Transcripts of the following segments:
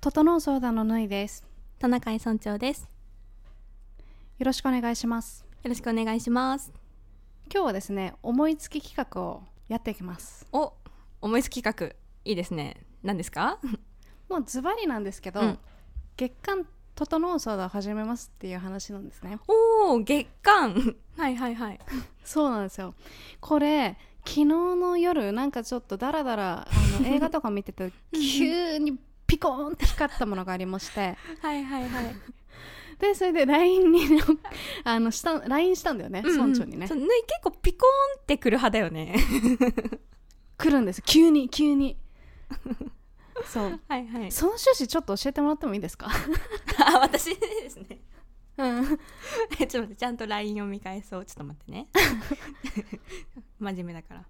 整う相談のぬいです。トナカイ村長です。よろしくお願いします。よろしくお願いします。今日はですね思いつき企画をやっていきます。お思いつき企画いいですね。何ですか？もうズバリなんですけど、うん。月間整う相談を始めますっていう話なんですね。おお月間。はいはいはい。そうなんですよ。これ昨日の夜なんかちょっとダラダラあの映画とか見てて急にピコーンって光ったものがありまして。はいはいはい。でそれで LINE に あのした LINE したんだよね村長にね。そうぬい結構ピコーンってくる派だよね。来るんです。急に急に。そう。はいはい。その趣旨ちょっと教えてもらってもいいですか？あ私ですね。うん。えちょっと待ってちゃんと LINE 読み返そう。ちょっと待ってね。真面目だから。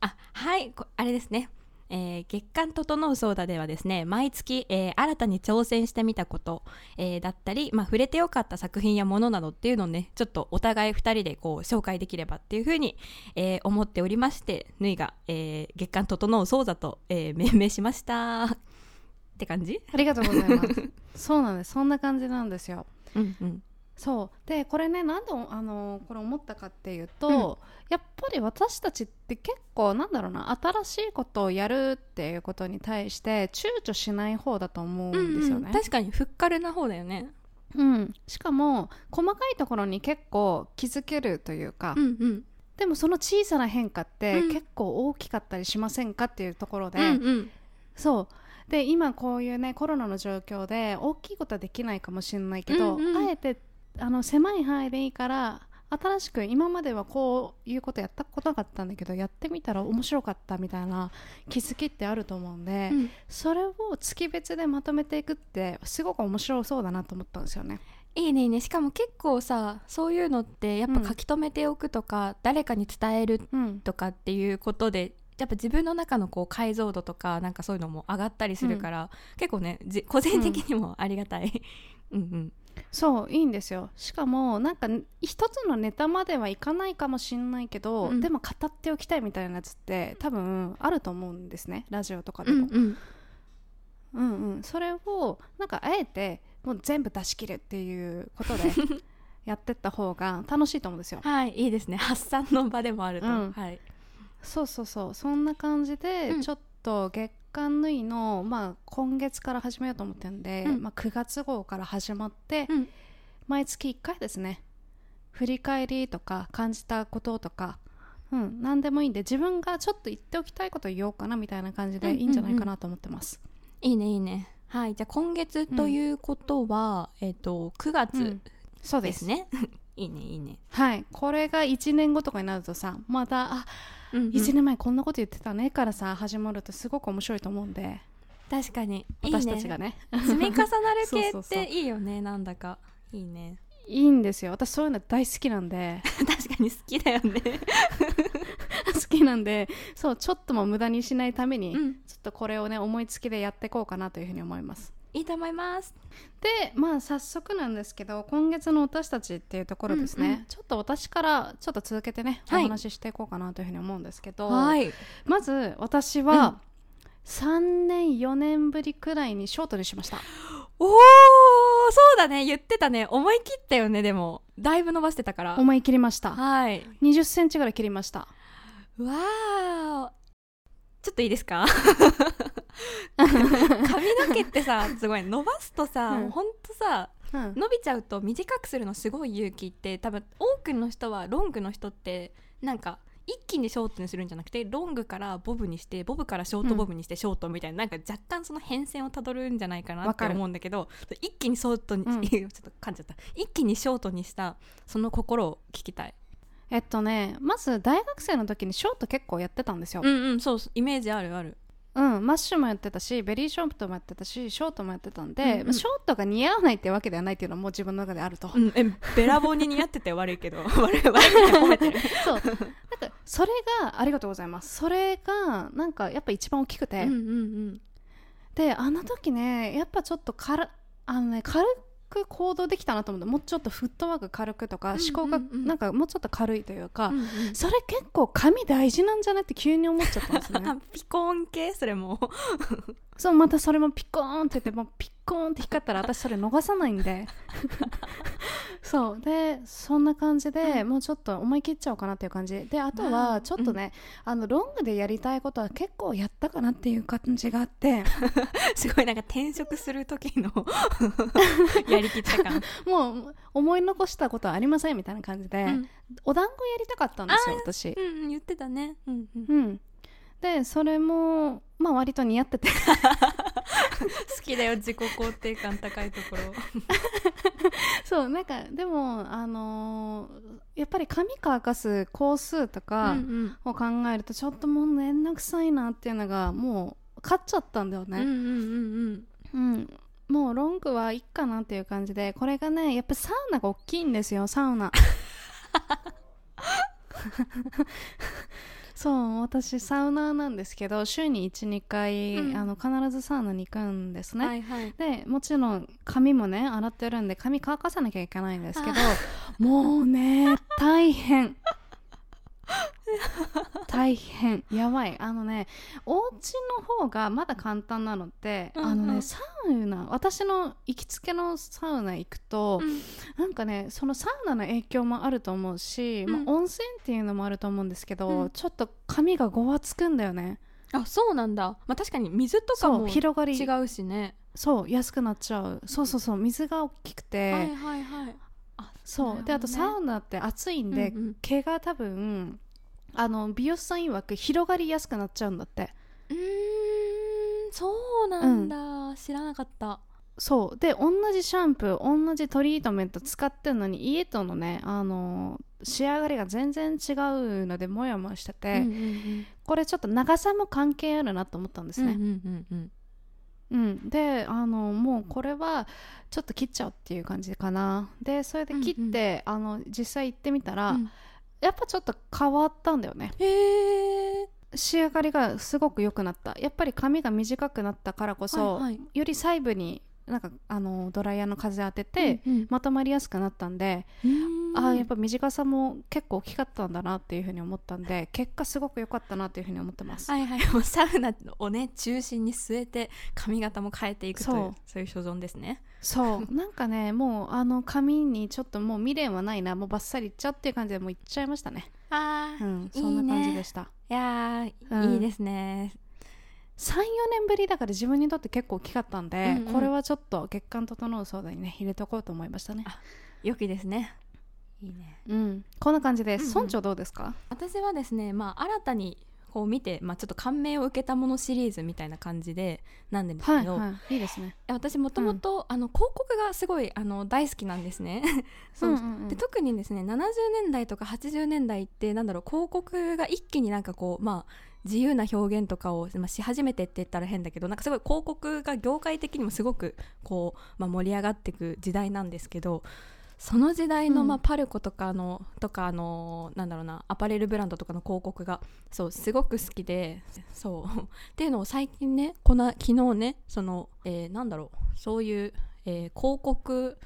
あはいこあれですねえー月間整うソーダではですね毎月、えー新たに挑戦してみたこと、えーだったり、まあ、触れてよかった作品やものなどっていうのをねちょっとお互い2人でこう紹介できればっていうふうに、えー思っておりましてぬいが、えー月間整うソーダと、えー命名しました。って感じ？ありがとうございます。そうなんです。そんな感じなんですよ。うんうんそう。でこれねなんであのこれ思ったかっていうと、やっぱり私たちって結構なんだろうな新しいことをやるっていうことに対して躊躇しない方だと思うんですよね、うんうん。確かにふっかるな方だよね。うん、しかも細かいところに結構気づけるというか、うんうん。でもその小さな変化ってうん。結構大きかったりしませんかっていうところで、うんうん。そう。で今こういうねコロナの状況で大きいことはできないかもしれないけど、うんうん。あえてあの狭い範囲でいいから新しく今まではこういうことやったことなかったんだけどやってみたら面白かったみたいな気づきってあると思うんで、うん。それを月別でまとめていくってすごく面白そうだなと思ったんですよね。いいねいいね。しかも結構さそういうのってやっぱうん書き留めておくとか、誰かに伝えるうん、とかっていうことでやっぱ自分の中のこう解像度とかなんかそういうのも上がったりするから、結構ねじ個人的にもありがたい、うん、うんそういいんですよ。しかもなんか一つのネタまではいかないかもしれないけど、うん。でも語っておきたいみたいなやつって多分あると思うんですね。ラジオとかでも、うんうん。うんうん、それをなんかあえてもう全部出し切るっていうことで やってった方が楽しいと思うんですよ。はいいいですね。発散の場でもあると、うん。はい。そうそうそう。そんな感じでうん。ちょっと月刊縫いの、まあ、今月から始めようと思ってるんで、うん。まあ、9月号から始まって、うん。毎月1回ですね振り返りとか感じたこととか、うん、何でもいいんで自分がちょっと言っておきたいことを言おうかなみたいな感じでいいんじゃないかなと思ってます。いいねいいね。はいじゃあ今月ということは、えっ、と9うん。月そうです。ね、いいねいいね、はい。これが1年後とかになるとさまたあうんうん。1年前こんなこと言ってたねからさ始まるとすごく面白いと思うんで。確かに。私たちがね。積み重なる系って いいよねなんだか。いいね。いいんですよ。私そういうの大好きなんで。確かに好きだよね。好きなんでそうちょっとも無駄にしないために、うん。ちょっとこれをね思いつきでやっていこうかなというふうに思いますいいと思います。でまあ早速なんですけど今月の私たちっていうところですね、うんうんちょっと私からちょっと続けてねおはい。話ししていこうかなというふうに思うんですけど、はい。まず私は、3年4年ぶりくらいにショートにしました。おおそうだね。言ってたね。思い切ったよね。でもだいぶ伸ばしてたから。思い切りました。はい。2 0センチぐらい切りました。わーちょっといいですか？髪の毛ってさ すごい伸ばすとさ、うん。ほんとさうん。伸びちゃうと短くするのすごい勇気って多分多くの人はロングの人ってなんか一気にショートにするんじゃなくてロングからボブにしてボブからショートボブにしてショートみたいな,、なんか若干その変遷をたどるんじゃないかなって思うんだけど一気にショートに、うん。ちょっと噛んじゃった。一気にショートにしたその心を聞きたい。えっとねまず大学生の時にショート結構やってたんですよ、うんうんそうイメージあるあるうん、マッシュもやってたしベリーショートもやってたしショートもやってたんで、うんうん。まあショートが似合わないってわけではないっていうのはもう自分の中であると、うん、えべらぼうに似合ってて悪いけど悪い 悪いけど褒めてる。そう。なんかそれがありがとうございます。それがなんかやっぱ一番大きくて、うんうんうん。であの時ねやっぱちょっとからあのね軽く行動できたなと思ってもうちょっとフットワーク軽くとか思考がなんかもうちょっと軽いというか、うんうんそれ結構髪大事なんじゃないって急に思っちゃったんですね。ピコン系？それも。そうまたそれもピコーンって言ってもうピコーンって光ったら私それ逃さないんで。そう。でそんな感じで、もうちょっと思い切っちゃおうかなっていう感じ。であとはちょっとね、あのロングでやりたいことは結構やったかなっていう感じがあって。すごいなんか転職する時の やりきった感、もう思い残したことはありませんみたいな感じで、うん。お団子やりたかったんですよ私。うんうん、言ってたね、うんうん。うんでそれもまあ割と似合ってて。好きだよ自己肯定感高いところ。そうなんかでもあのーやっぱり髪乾かす工数とかうんを考えるとちょっともう面倒くさいなっていうのがもう勝っちゃったんだよね、うんうんうんうんうん。もうロングはいいかなっていう感じでこれがねやっぱサウナが大きいんですよサウナ そう私サウナーなんですけど週に12回、うん。あの必ずサウナに行くんですね、はいはい。でもちろん髪もね洗ってるんで髪乾かさなきゃいけないんですけどもうね大変大変。やばい。あのねお家の方がまだ簡単なのって、うんうん。あのねサウナ私の行きつけのサウナ行くと、なんかねそのサウナの影響もあると思うし、うん。まあ、温泉っていうのもあると思うんですけど、うん。ちょっと髪がごわつくんだよね。あそうなんだ、まあ、確かに水とかも広がり。違うしね。そう安くなっちゃう。そうそうそう水が大きくて、はいはいはい。あそう、であとサウナって暑いんで、うんうん。毛が多分あの美容師さん曰く広がりやすくなっちゃうんだって。うーんそうなんだ、知らなかった。そう。で同じシャンプー同じトリートメント使ってるのに家とのねあの仕上がりが全然違うのでモヤモヤしてて、うんうんこれちょっと長さも関係あるなと思ったんですうんうんうね、んうんうん。であのもうこれはちょっと切っちゃうっていう感じかな。でそれで切って、あの実際行ってみたら、うん。やっぱちょっと変わったんだよね。へえ仕上がりがすごく良くなった。やっぱり髪が短くなったからこそ、はいはい。より細部になんかあのドライヤーの風当てて、うんうん。まとまりやすくなったんで、ああやっぱ短さも結構大きかったんだなっていうふうに思ったんで結果すごく良かったなっていうふうに思ってます、はいはい。もうサウナをね中心に据えて髪型も変えていくというそう。いう所存ですね。そう。なんかねもうあの髪にちょっともう未練はないな。もうバッサリいっちゃうっていう感じでもういっちゃいましたね。あーうんそんな感じでした。いやー、うん。いいですね。34年ぶりだから自分にとって結構大きかったんで、うんうん。これはちょっと月間整う相談にね入れとこうと思いましたね。あ良きですねいいね。うん。こんな感じです、うんうん。村長どうですか？私はですねまあ新たにこう見て、まあ、ちょっと感銘を受けたものシリーズみたいな感じでなんですけど、はいはい。いいですね。私もともとあの広告がすごいあの大好きなんですね。そう、んんん。で特にですね70年代とか80年代ってなんだろう広告が一気になんかこうまあ自由な表現とかを、まあ、し始めてって言ったら変だけどなんかすごい広告が業界的にもすごくこう、まあ、盛り上がっていく時代なんですけどその時代の、うん。まあ、パルコとかのとかあのなんだろうなアパレルブランドとかの広告がそうすごく好きでそう。っていうのを最近ねこの昨日ねその、えーなんだろうそういう、えー広告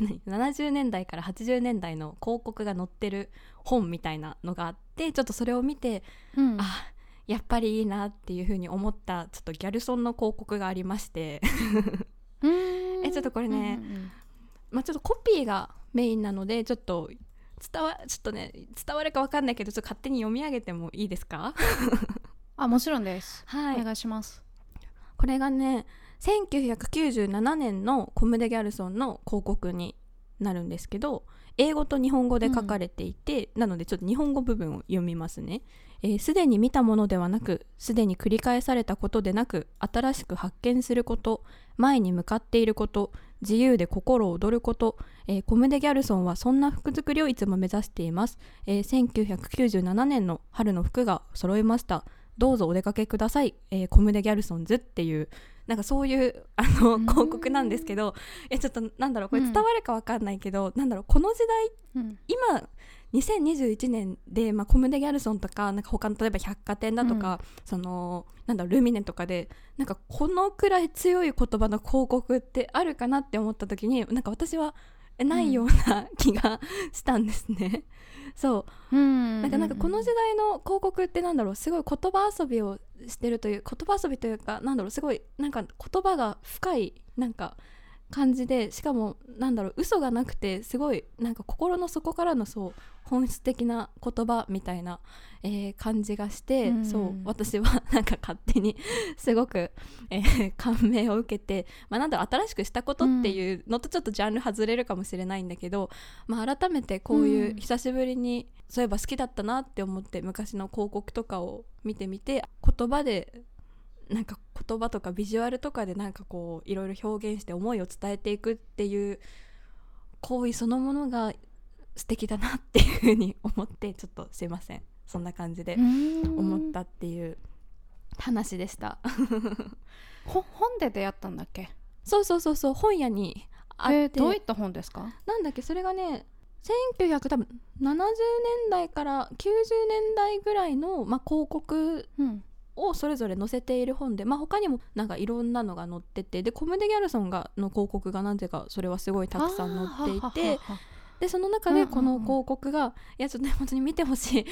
何70年代から80年代の広告が載ってる本みたいなのがあってちょっとそれを見てうん。あやっぱりいいなっていう風に思ったちょっとギャルソンの広告がありまして。えちょっとこれねうんうんうんまあちょっとコピーがメインなのでちょっと伝わちょっとね伝わるかわかんないけどちょっと勝手に読み上げてもいいですか？あもちろんです、はい。お願いします。これがね1997年のコム・デ・ギャルソンの広告になるんですけど英語と日本語で書かれていて、なのでちょっと日本語部分を読みますね。えーすで、に見たものではなくすでに繰り返されたことでなく新しく発見すること前に向かっていること自由で心躍ること、えーコム・デ・ギャルソンはそんな服作りをいつも目指しています、えー1997年の春の服が揃いました。どうぞお出かけください、えーコム・デ・ギャルソンズっていうなんかそういうあのうん。広告なんですけどえちょっとなんだろうこれうん。伝わるかわかんないけど、なんだろうこの時代うん。今2021年で、まあ、コムデ・ギャルソンとかなんか他の例えば百貨店だとか、そのなんだろうルミネとかでなんかこのくらい強い言葉の広告ってあるかなって思った時になんか私はえないような気がしたんですね。そう。うん。なんかなんかこの時代の広告ってなんだろうすごい言葉遊びをしてるという言葉遊びというかなんだろうすごいなんか言葉が深いなんか感じでしかもなんだろう嘘がなくてすごいなんか心の底からのそう本質的な言葉みたいな、えー感じがして、うん。そう私は なんか勝手にすごく、えー感銘を受けて、まあ、なんだろう新しくしたことっていうのとちょっとジャンル外れるかもしれないんだけど、まあ、改めてこういううん。久しぶりにそういえば好きだったなって思って昔の広告とかを見てみて言葉でなんか言葉とかビジュアルとかでなんかこういろいろ表現して思いを伝えていくっていう行為そのものが素敵だなっていうふうに思ってちょっとすいません。そんな感じでうん。思ったっていう話でした。ほ本で出会ったんだっけ？そうそうそうそう本屋にあって、えーどういった本ですか？なんだっけそれがね1900多分70年代から90年代ぐらいの、まあ、広告うんをそれぞれ載せている本で、まあ、他にもなんかいろんなのが載っててでコムデ・ギャルソンがの広告がなぜかそれはすごいたくさん載っていてでその中でこの広告が、いやちょっとね本当に見てほしい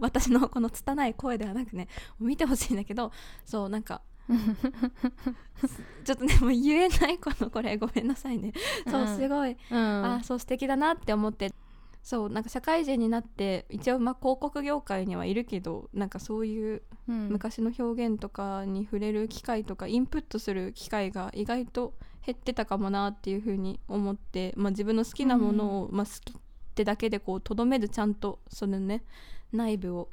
私のこの拙い声ではなくね見てほしいんだけどそうなんか ちょっとねもう言えないこのこれごめんなさいね、そうすごいうん。あそう素敵だなって思ってそうなんか社会人になって一応まあ広告業界にはいるけどなんかそういううん昔の表現とかに触れる機会とかインプットする機会が意外と減ってたかもなっていうふうに思って、まあ、自分の好きなものを、まあ、好きってだけでこうとどめずちゃんとそのね内部を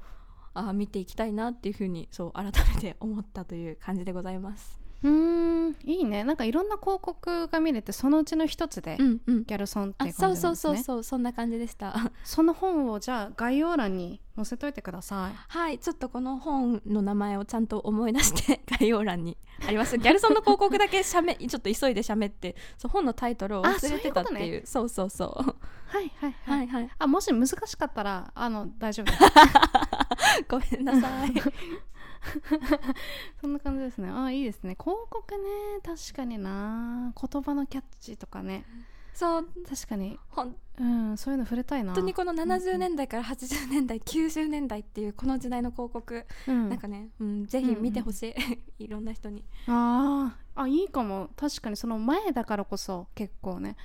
あ見ていきたいなっていうふうにそう改めて思ったという感じでございます。うーん。いいね。なんかいろんな広告が見れてそのうちの一つでうんうん。ギャルソンっていあうそうそうそう感じなんですねそう。そんな感じでした。その本をじゃあ概要欄に載せといてください。はい、ちょっとこの本の名前をちゃんと思い出して 概要欄にあります。ギャルソンの広告だけしゃべちょっと急いで喋って、そう本のタイトルを忘れてたっていう、そうそうそう。はいはいはい、はいはい。あもし難しかったらあの大丈夫。で すごめんなさい。そんな感じですね。あいいですね。広告ね。確かにな。言葉のキャッチとかね。そう。確かに。本うんそういうの触れたいな。当にこの70年代から80年代、90年代っていうこの時代の広告、うん。なんかね、うん、ぜひ見てほしい、いろんな人に。あー。あいいかも。確かにその前だからこそ結構ね。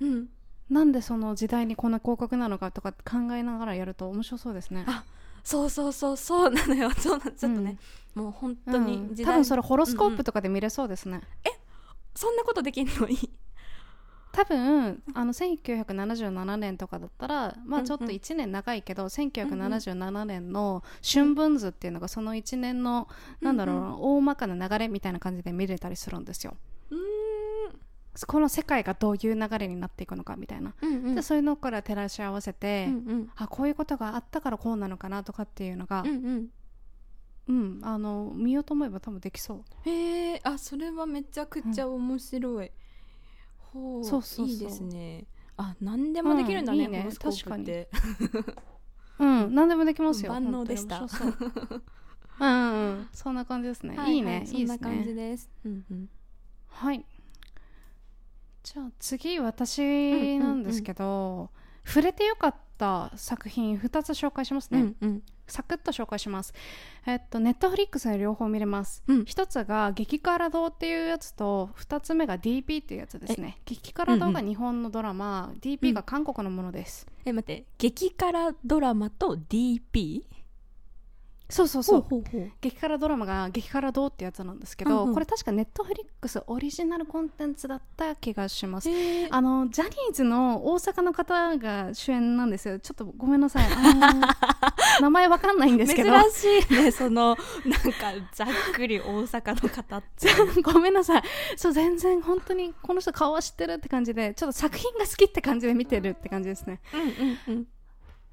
うん、なんでその時代にこの広告なのかとか考えながらやると面白そうですね。あそうそうそうそうなのよ。そうなちょっとね、もう本当にうん。多分それホロスコープとかで見れそうですね、そんなことできんの？いい。多分あの1977年とかだったらまあちょっとうんうん1年長いけど、1977年の春分図っていうのがその1年の、なんだろうな大まかな流れみたいな感じで見れたりするんですよ。うーんこの世界がどういう流れになっていくのかみたいな、うんうん。でそういうのから照らし合わせて、うんうん。あこういうことがあったからこうなのかなとかっていうのがう、んうん。うんあの見ようと思えば多分できそう。へえあそれはめちゃくちゃ面白い、ほうそうそうそう。いいですね。あ何でもできるんだね,、うんいいね。ホロスコープって。うん何でもできますよ。万能でした。そうう。んそんな感じですね、い、いね。そいいですんな感じねです。うんうん。はいじゃあ次私なんですけど、触れてよかった作品2つ紹介しますね、うんうん。サクッと紹介します。えっとネットフリックスで両方見れます。うん。一つが激辛堂っていうやつと二つ目が DP っていうやつですね。激辛堂が日本のドラマ、DP が韓国のものです、え待って。激辛ドラマと DP そうそうそう。激辛ドラマが激辛堂ってやつなんですけど、うんうん。これ確かネットフリックスオリジナルコンテンツだった気がします。あのジャニーズの大阪の方が主演なんですよ。ちょっとごめんなさい。名前わかんないんですけど。珍しいね。そのなんかざっくり大阪の方って ごめんなさい。そう全然本当にこの人顔は知ってるって感じでちょっと作品が好きって感じで見てるって感じですね。うんうんうん。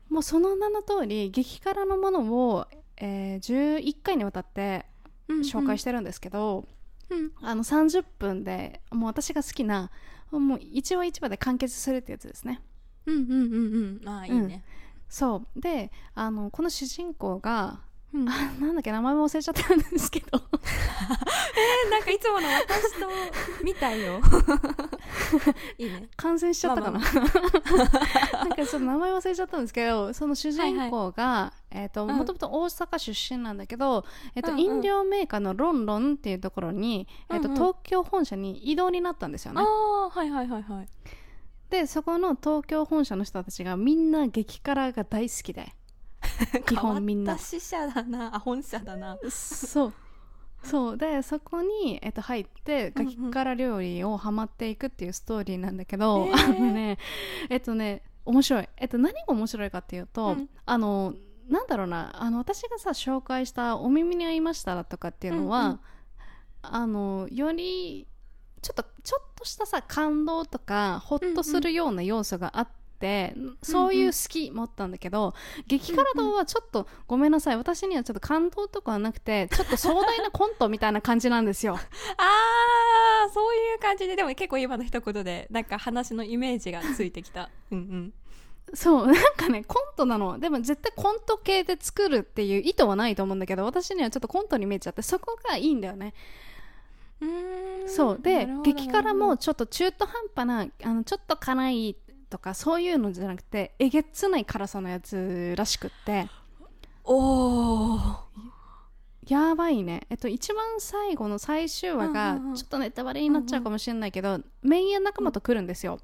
もうその名の通り激辛のものを、えー11回にわたって紹介してるんですけど、うん。あの30分でもう私が好きなもう一話一話で完結するってやつですね。うんうんうんうん。あーいいね、そう。であのこの主人公がうん。あなんだっけ名前も忘れちゃったんですけど。えなんかいつもの私とみたいよ。いいね。感染しちゃったかな、ま なんかその名前忘れちゃったんですけどその主人公が、えっ、とうん。もともと大阪出身なんだけど、えっとうんうん。飲料メーカーのロンロンっていうところに、えっとうんうん。東京本社に異動になったんですよあね。あはいはいはいはい。でそこの東京本社の人たちがみんな激辛が大好きで 基本みんな。変わった支社だなあ本社だな。そう。そう。でそこに、えっと、入ってうんうん激辛料理をハマっていくっていうストーリーなんだけど、へー あのねえっとね面白い、えっと、何が面白いかっていうと、うん。あのなんだろうなあの私がさ紹介した「お耳に合いましたら」とかっていうのは、うんうん。あのよりちょっとちょっとしたさ感動とかほっとするような要素があって、そういう好き持ったんだけど、激辛堂はちょっと、ごめんなさい。私にはちょっと感動とかはなくてちょっと壮大なコントみたいな感じなんですよ。あーそういう感じで。でも結構今の一言でなんか話のイメージがついてきた。うんうん。そうなんかねコントなの。でも絶対コント系で作るっていう意図はないと思うんだけど私にはちょっとコントに見えちゃってそこがいいんだよね。うーん。そう。で激辛もちょっと中途半端なあのちょっと辛いとかそういうのじゃなくてえげつない辛さのやつらしくって。おー。やばいね。えっと一番最後の最終話がちょっとネタバレになっちゃうかもしれないけど、メイン仲間と来るんですよ、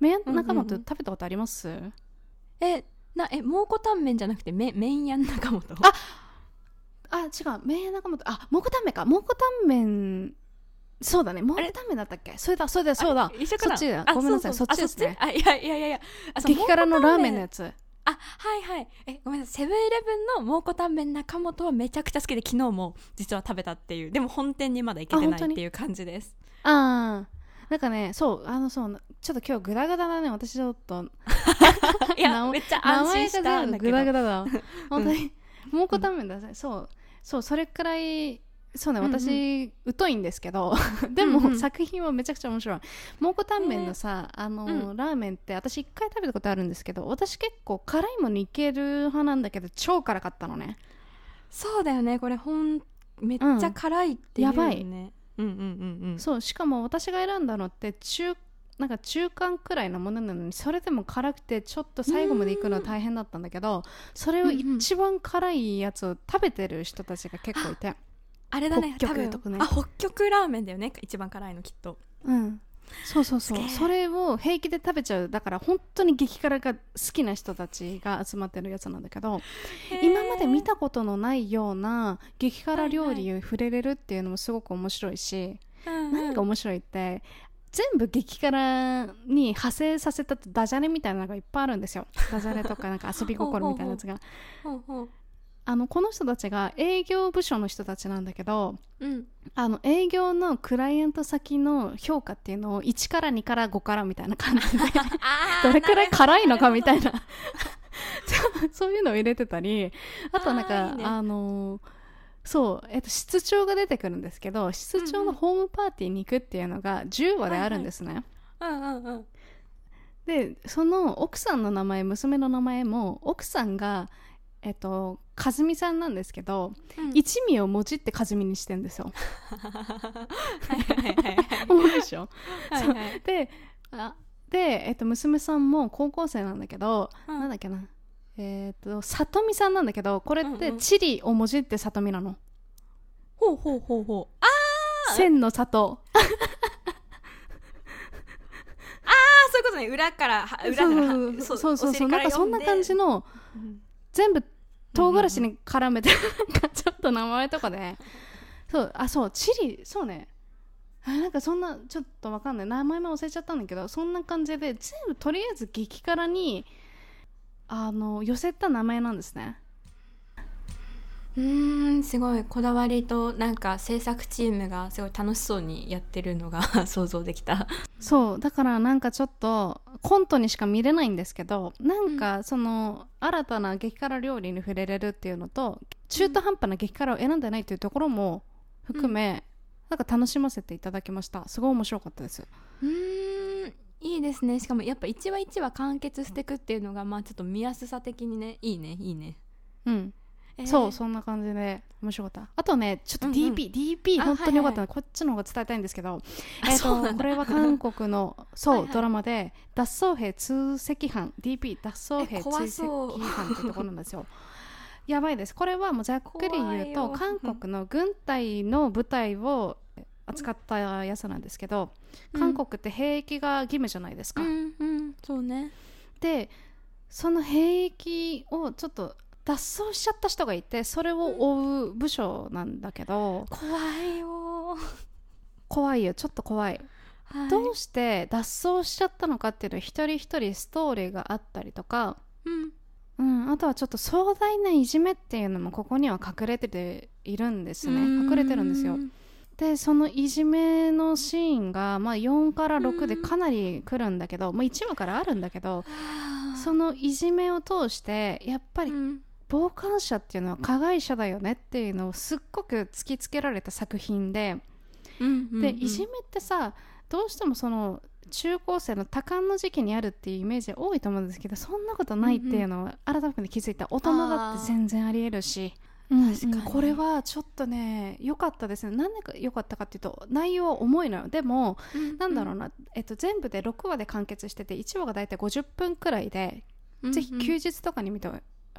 メイン仲間と食べたことあります、えなえ蒙古タンメンじゃなくてめ麺屋中本ああ違う。メイン仲間とあ蒙古タンメンか。蒙古タンメンそうだね。蒙古タンメンだったっけ？それだそれだそうだ。あ一緒かな？そっちだあごめんなさいそっちですね。あいやいやいやいや。激辛のラーメンの蒙やつ。あはいはい。えごめんなさい。セブンイレブンの蒙古タンメン中本はめちゃくちゃ好きで昨日も実は食べたっていう。でも本店にまだ行けてないっていう感じです。ああなんかねそうあのそうちょっと今日グダグダだね。私ちょっと。いや名前めっちゃ名安心前がしたんだけど。全部グダグダだ 本当に。蒙古タンメンだねそう。そうそれくらいそうねうんうん。私、疎いんですけど でも、うんうん。作品はめちゃくちゃ面白い。蒙古タンメンのさ、あの、うん。ラーメンって私一回食べたことあるんですけど私結構辛いものいける派なんだけど超辛かったのね。そうだよね。これほんめっちゃ辛いっていうよね、やばい。うんうんうんうんそうしかも私が選んだのって中なんか中間くらいのものなのにそれでも辛くてちょっと最後まで行くのは大変だったんだけどそれを一番辛いやつを食べてる人たちが結構いてあれだね北極とかね。あ北極ラーメンだよね一番辛いのきっと。うん。そうそうそう。それを平気で食べちゃう。だから本当に激辛が好きな人たちが集まってるやつなんだけど今まで見たことのないような激辛料理に触れれるっていうのもすごく面白いし、何が面白いって全部激辛に派生させたダジャレみたいなのがいっぱいあるんですよ。ダジャレとかなんか遊び心みたいなやつが。ほうほうあのこの人たちが営業部署の人たちなんだけどうん。あの営業のクライアント先の評価っていうのを1から2から5からみたいな感じで どれくらい辛いのかみたいな。な そういうのを入れてたりあとはなんかあね。のそう、えっと、室長が出てくるんですけど室長のホームパーティーに行くっていうのが10話であるんですね、うんうんうん。でその奥さんの名前娘の名前も奥さんがえっと和美さんなんですけど、うん。一味をもじって和美にしてんですよ。思うでしょ？はいはい。であで、えっと、娘さんも高校生なんだけど、うん。なんだっけな？えっと里美さんなんだけどこれってうんうん。チリをもじって里美なの、ほうほうほうほう。あ千の里。あそういうことね。裏からは裏からはそうそうそう。そうなんかそんな感じのうん。全部唐辛子に絡めてなんかちょっと名前とかでそうあそうチリそうね。あなんかそんなちょっとわかんない。名前も忘れちゃったんだけどそんな感じで全部とりあえず激辛にあの寄せた名前なんですね。うーんすごいこだわりとなんか制作チームがすごい楽しそうにやってるのが 想像できた。そうだからなんかちょっとコントにしか見れないんですけどなんかその新たな激辛料理に触れれるっていうのと中途半端な激辛を選んでないっていうところも含め、なんか楽しませていただきました。すごい面白かったです。うーんいいですね。しかもやっぱ1話1話完結していくっていうのがまあちょっと見やすさ的にねいいねいいね、うんえー。そうそんな感じで面白かった。あとねちょっとうん DP、うん。DP あ本当によかったの、はいこっちの方が伝えたいんですけどあえっそうなんだ。とこれは韓国のそうはいはい。ドラマで脱走兵通赤班 DP 脱走兵追跡班っていうところなんですよ。やばいです。これはもうざっくり言うと韓国の軍隊の部隊を扱ったやつなんですけど、うん。韓国って兵役が義務じゃないですか、うんうん。そうね。でその兵役をちょっと脱走しちゃった人がいてそれを追う部署なんだけど、怖いよ。怖いよ。ちょっと怖い、はい。どうして脱走しちゃったのかっていうのは一人一人ストーリーがあったりとか、うん。うん、あとはちょっと壮大ないじめっていうのもここには隠れてているんですね。隠れてるんですよ。うんでそのいじめのシーンが、まあ、4から6でかなり来るんだけど、まあ、1話からあるんだけどそのいじめを通してやっぱりうん傍観者っていうのは加害者だよねっていうのをすっごく突きつけられた作品で、うんうんでいじめってさどうしてもその中高生の多感の時期にあるっていうイメージ多いと思うんですけどそんなことないっていうのを改めて気づいた大人だって全然ありえるし。うんこれはちょっとね良かったですね。なんでか良かったかっていうと内容は重いのよ。でもうんなんだろうな、えっと、全部で6話で完結してて1話が大体50分くらいで、うん。ぜひ休日とかに見て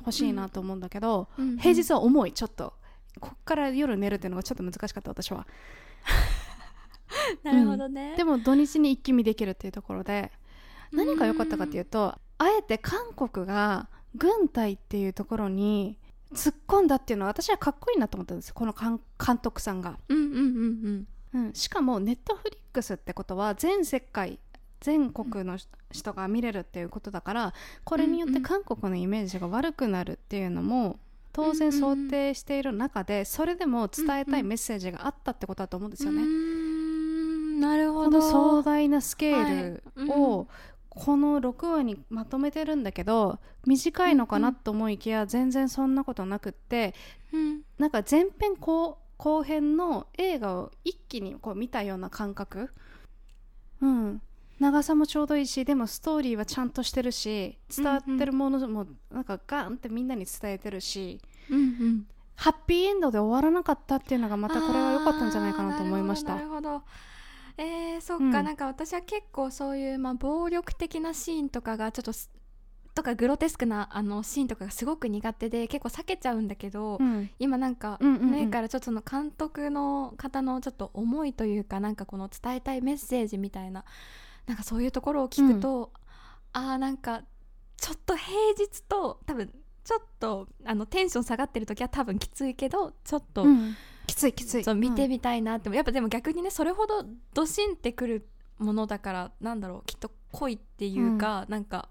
ほしいなと思うんだけど、うんうん平日は重いちょっと。こっから夜寝るっていうのがちょっと難しかった私は。なるほどね。でも土日に一気見できるっていうところで何が良かったかっていうとあえて韓国が軍隊っていうところに突っ込んだっていうのは私はかっこいいなと思ったんですよこの監監督さんが、うんうんうん。うん、しかもネットフリックスってことは全世界全国の人が見れるっていうことだからこれによって韓国のイメージが悪くなるっていうのも当然想定している中でそれでも伝えたいメッセージがあったってことだと思うんですよね。なるほこどの壮大なスケールはい。をこの6話にまとめてるんだけど短いのかなと思いきや全然そんなことなくってうん。なんか前編後後編の映画を一気にこう見たような感覚。うん長さもちょうどいいしでもストーリーはちゃんとしてるし伝わってるものもなんかガンってみんなに伝えてるしうんうん。ハッピーエンドで終わらなかったっていうのがまたこれは良かったんじゃないかなと思いました。なるほどえー、そっか、うん。なんか私は結構そういう、まあ、暴力的なシーンとかがちょっとすとかグロテスクなあのシーンとかがすごく苦手で結構避けちゃうんだけど、うん。今なんか、うんうんうん。ねからちょっとその監督の方のちょっと思いというかなんかこの伝えたいメッセージみたいななんかそういうところを聞くと、あーなんかちょっと平日と多分ちょっとあのテンション下がってる時は多分きついけどちょっと、うん。きついきつい。そう見てみみたいなって、やっぱでも逆にねそれほどドシンってくるものだからなんだろうきっと濃いっていうか、なんか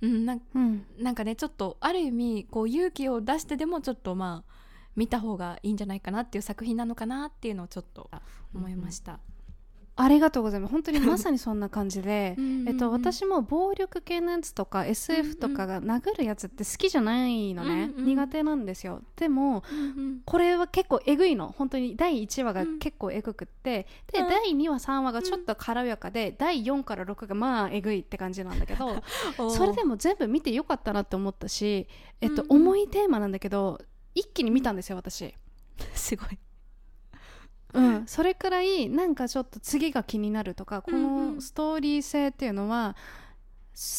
うんなんうん。なんかねちょっとある意味こう勇気を出してでもちょっとまあ見た方がいいんじゃないかなっていう作品なのかなっていうのをちょっと思いました。ありがとうございます。本当に まさにそんな感じでうんうんうんえっと、私も暴力系のやつとか SF とかが殴るやつって好きじゃないのね、うんうん苦手なんですよ。でもうんうん。これは結構えぐいの。本当に第1話がうん。結構えぐくって、で、うん。第2話3話がちょっと軽やかで、第4から6がまあえぐいって感じなんだけどそれでも全部見てよかったなって思ったし、えっとうんうん重いテー。マなんだけど一気に見たんですよ私。すごい。うん、それくらいなんかちょっと次が気になるとかこのストーリー性っていうのは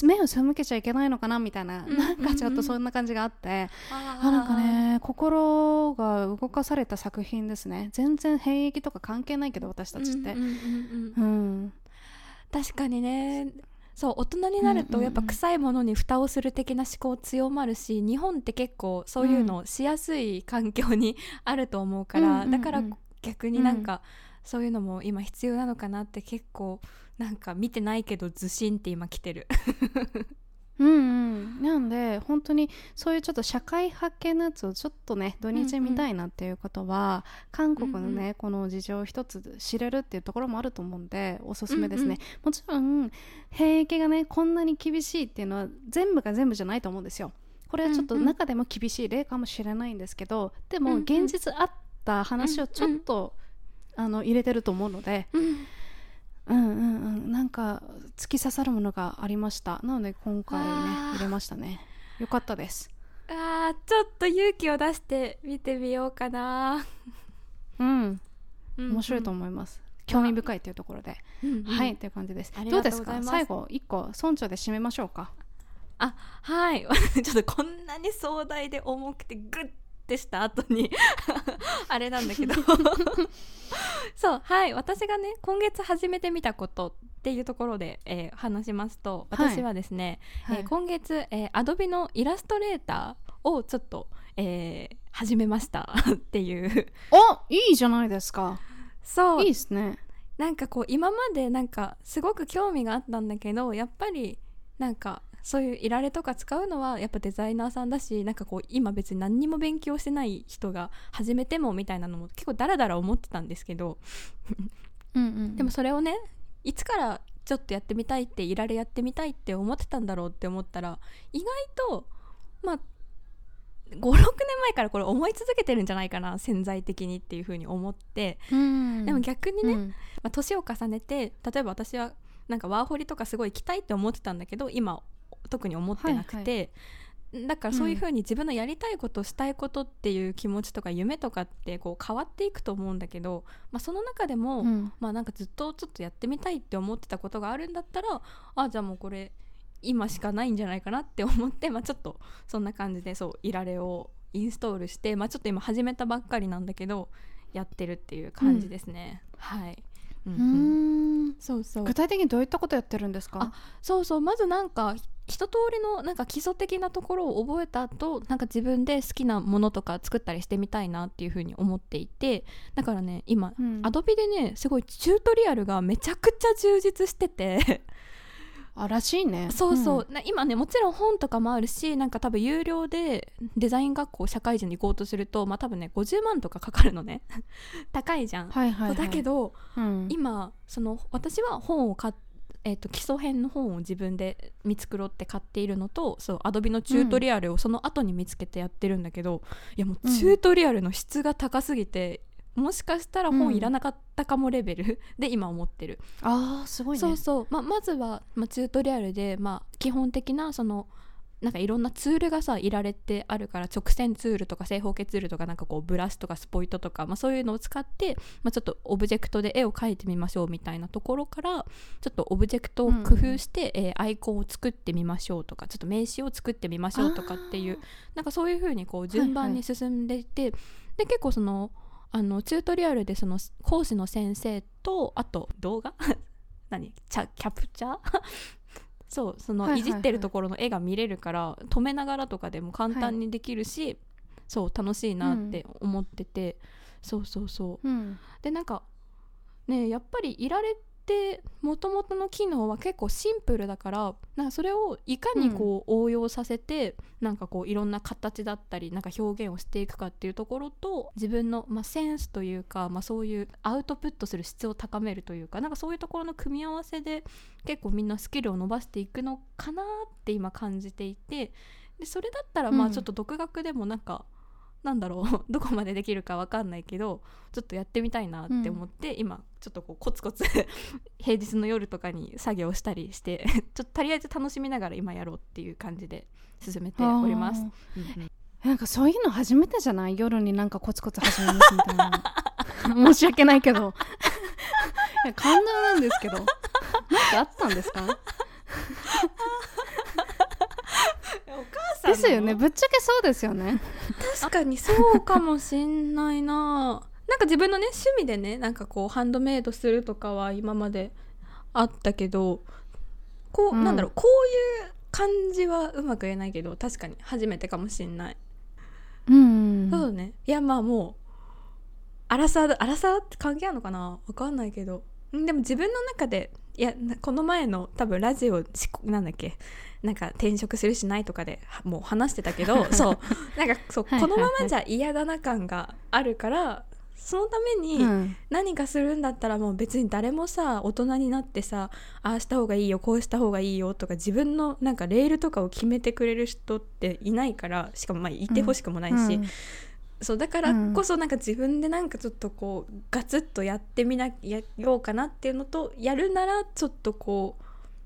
目を背けちゃいけないのかなみたいな、なんかちょっとそんな感じがあって、ああなんかね心が動かされた作品ですね。全然兵役とか関係ないけど私たちって。確かにね。そう大人になるとやっぱ臭いものに蓋をする的な思考強まるし日本って結構そういうのしやすい環境にあると思うから、だから逆になんかそういうのも今必要なのかなって結構なんか見てないけどずしんって今来てる。うんうん。なんで本当にそういうちょっと社会派系のやつをちょっとね土日見たいなっていうことは、韓国のね、うん。この事情を一つ知れるっていうところもあると思うんでおすすめですね、うんうん。もちろん兵役がねこんなに厳しいっていうのは全部が全部じゃないと思うんですよ。これはちょっとうんうん。中でも厳しい例かもしれないんですけどでもうんうん。現実あった話をちょっとあの入れてると思うので、うん。うんうんうん、なんか突き刺さるものがありました。なので今回ね入れましたね。よかったです。あーちょっと勇気を出して見てみようかな。うん。面面白いと思います、興味深いというところで、うんうん。はいという感じです。どうですか？最後一個村長で締めましょうか？あはい。ちょっとこんなに壮大で重くてグッてした後に。あれなんだけど。そうはい。私がね今月始めてみたことっていうところで、えー話しますとはい。私はですね、はい。えー今月、えー、Adobe のイラストレーターをちょっと、えー始めました っていう。おいいじゃないですか。そう。いいですね。なんかこう今までなんかすごく興味があったんだけどやっぱりなんかそういういられとか使うのはやっぱデザイナーさんだしなんかこう今別に何にも勉強してない人が始めてもみたいなのも結構ダラダラ思ってたんですけど。うんうんでもそれをねいつからちょっとやってみたいっていられやってみたいって思ってたんだろうって思ったら意外とまあ56年前からこれ思い続けてるんじゃないかな潜在的にっていう風に思って。うん。でも逆にね、うん。まあ、年を重ねて例えば私はなんかワーホリとかすごい行きたいって思ってたんだけど今特に思ってなくて、だからそういうふうに自分のやりたいこと、したいことっていう気持ちとか夢とかってこう変わっていくと思うんだけど、まあ、その中でも、うん。まあなんかずっとちょっとやってみたいって思ってたことがあるんだったらあじゃあもうこれ今しかないんじゃないかなって思って、まあ、ちょっとそんな感じでそういられをインストールして、まあ、ちょっと今始めたばっかりなんだけどやってるっていう感じですね、はい、うん。ううん。んそうそう。具体的にどういったことやってるんですか？そうそう。まずなんか一通りのなんか基礎的なところを覚えた後なんか自分で好きなものとか作ったりしてみたいなっていうふうに思っていてだからね今、うん。アドビでねすごいチュートリアルがめちゃくちゃ充実してて。あらしいね。そうそう、な今ねもちろん本とかもあるしなんか多分有料でデザイン学校社会人に行こうとするとまあ多分ね50万とかかかるのね。高いじゃん、はいはい、はい、だけどうん。今その私は本を買っえー、と基礎編の本を自分で見繕って買っているのとそうアドビのチュートリアルをその後に見つけてやってるんだけど、いやもうチュートリアルの質が高すぎて、もしかしたら本いらなかったかもレベル で今思ってる、あーすごいね。そうそう、ままずは、まチュートリアルで、ま基本的なそのなんかいろんなツールがさイラレってあるから直線ツールとか正方形ツールとかなんかこうブラシとかスポイトとか、まあ、そういうのを使って、まあ、ちょっとオブジェクトで絵を描いてみましょうみたいなところからちょっとオブジェクトを工夫して、えーアイコンを作ってみましょうとかちょっと名刺を作ってみましょうとかっていうなんかそういう風にこう順番に進んでいて、で結構そのあのチュートリアルでその講師の先生とあと動画？何？キャプチャー？そうそのはいはいはい。いじってるところの絵が見れるから、止めながらとかでも簡単にできるし、そう楽しいなって思ってて、そうそうそう。うん。でなんかねやっぱりいられってもともとの機能は結構シンプルだからなんかそれをいかにこう応用させて、なんかこういろんな形だったりなんか表現をしていくかっていうところと自分の、まあ、センスというか、まあ、そういうアウトプットする質を高めるというかなんかそういうところの組み合わせで結構みんなスキルを伸ばしていくのかなって今感じていてでそれだったらまうん。あちょっと独学でもなんか、なんだろう どこまでできるかわかんないけどちょっとやってみたいなって思って、今ちょっとこうコツコツ 平日の夜とかに作業したりして ちょっととりあえず楽しみながら今やろうっていう感じで進めております。なんかそういうの初めてじゃない夜になんかコツコツ始めますみたいな。申し訳ないけど。いや感動なんですけど。なんかあったんですか？お母さんですよね。ぶっちゃけそうですよね確かにそうかもしんないな。なんか自分のね趣味でねなんかこうハンドメイドするとかは今まであったけどこう、うん。なんだろうこういう感じはうまく言えないけど確かに初めてかもしんない、うん。そうね。いやまあもうアラサーだアラサーって関係あるのかな？わかんないけど。んでも自分の中でいやなこの前の多分ラジオしなんだっけ？なんか転職するしないとかではもう話してたけど そう。なんかそう、はいはいはい。このままじゃ嫌だな感があるからそのためにうん。何かするんだったらもう別に誰もさ大人になってさああした方がいいよこうした方がいいよとか自分のなんかレールとかを決めてくれる人っていないからしかもまあいてほしくもないし、うんそうだからこそなんか自分でなんかちょっとこうガツッとやってみなやろうかなっていうのとやるならちょっとこう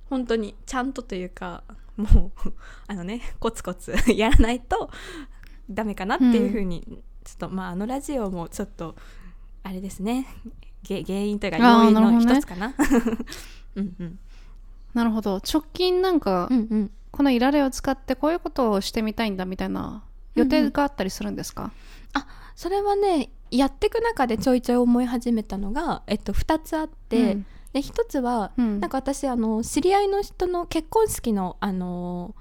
本当にちゃんとというかもう あのねコツコツ やらないとダメかなっていうふうに、ちょっとまああのラジオもちょっとあれですね。げ原因というか要因の一つかな。うんうん。なるほど。直近なんか、うんうん。このいられを使ってこういうことをしてみたいんだみたいな予定があったりするんですか、それはねやっていく中でちょいちょい思い始めたのが、えっと、2つあって、うん。で1つはうん。なんか私あの知り合いの人の結婚式のあの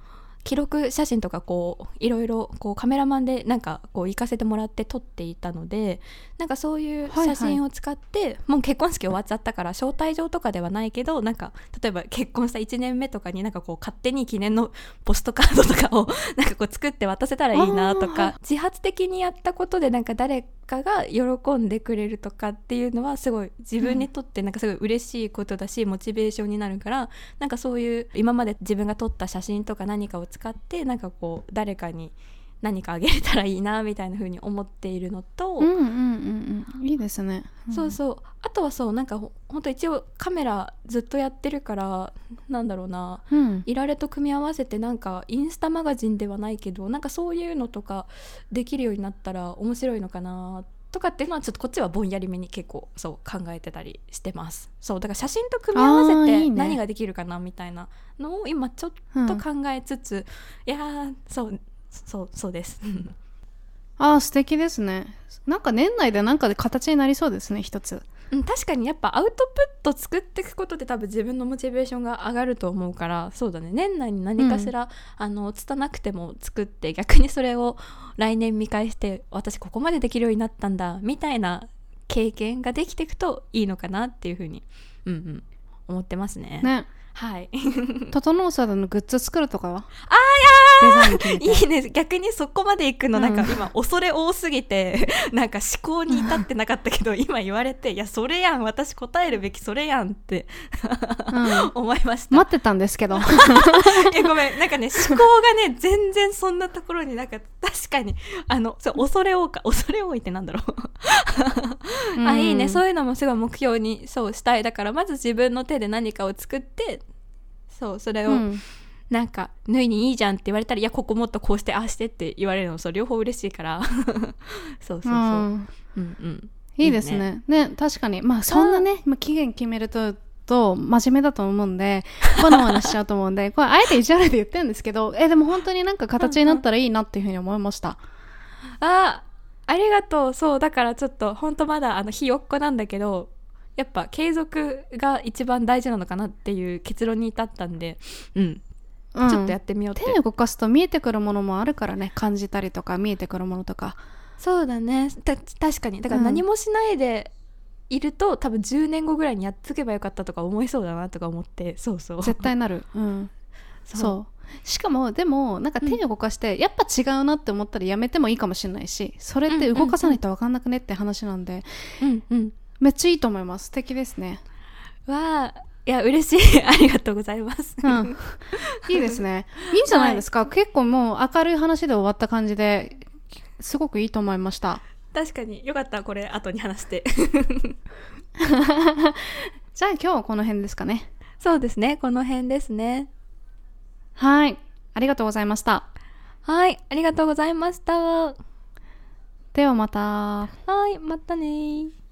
記録写真とかこういろいろこうカメラマンでなんかこう行かせてもらって撮っていたのでなんかそういう写真を使って、もう結婚式終わっちゃったから招待状とかではないけどなんか例えば結婚した1年目とかになんかこう勝手に記念のポストカードとかをなんかこう作って渡せたらいいなとか自発的にやったことでなんか誰かが喜んでくれるとかっていうのはすごい自分にとってなんかすごい嬉しいことだし、モチベーションになるからなんかそういう今まで自分が撮った写真とか何かを使ってなんかこう誰かに何かあげれたらいいなみたいな風に思っているのと、うんうんうんうん。いいですね、ん。そうそう。あとはそうなんかほほんと一応カメラずっとやってるからなんだろうな。うん。いられと組み合わせてなんかインスタマガジンではないけどなんかそういうのとかできるようになったら面白いのかなとかっていうのはちょっとこっちはぼんやりめに結構そう考えてたりしてます。そうだから写真と組み合わせて何ができるかなみたいなのを今ちょっうん。と考えつつ、いやーそうそうそうです。ああ素敵ですね。なんか年内でなんかで形になりそうですね一つ。うん確かにやっぱアウトプット作っていくことで多分自分のモチベーションが上がると思うからそうだね。年内に何かしら、あの拙くても作って逆にそれを来年見返して私ここまでできるようになったんだみたいな経験ができていくといいのかなっていうふうに、うんうん、思ってますね。ね。はい。整うサダのグッズ作るとかは？あデザイン決めていいね逆にそこまで行くのなんかうん。今恐れ多すぎて なんか思考に至ってなかったけど 今言われていやそれやん私答えるべきそれやんってうん。思いました。待ってたんですけど。えごめんなんかね思考がね全然そんなところになんか確かにあのそう恐れ多か恐れ多いってなんだろう。あいいね。そうういうのもすごい目標にそうしたい。だからまず自分の手で何かを作ってそうそれを、んなんか縫いにいいじゃんって言われたらいやここもっとこうしてああしてって言われるのそう両方嬉しいから。そうそうそう、うん。うんうん、いいですね。ね。確かに。まあそんなねまあ期限決めるとと真面目だと思うんでバナバナしちゃうと思うんで これあえて意地悪で言ってるんですけどえでも本当になんか形になったらいいなっていうふうに思いました、あありがとう。そうだからちょっとほんとまだあのひよっこなんだけどやっぱ継続が一番大事なのかなっていう結論に至ったんでうん、うんちょっとやってみようって。手を動かすと見えてくるものもあるからね。感じたりとか見えてくるものとか。そうだね。た確かに。だからうん。何もしないでいると、多分10年後ぐらいにやっつけばよかったとか思いそうだなとか思って。そうそう。絶対なる。うん。そう。しかもでもなんか手を動かして、やっぱ違うなって思ったらやめてもいいかもしれないしそれって動かさないと分かんなくねって話なんで、うんうん。めっちゃいいと思います。素敵ですね。わあいや嬉しい。ありがとうございます、うん、いいですね。いいんじゃないですか、結構もう明るい話で終わった感じで、すごくいいと思いました。確かに。よかったこれ後に話して。じゃあ今日はこの辺ですかね。そうですね。この辺ですね。はい。ありがとうございました。はい。ありがとうございました。はではまた。い。またね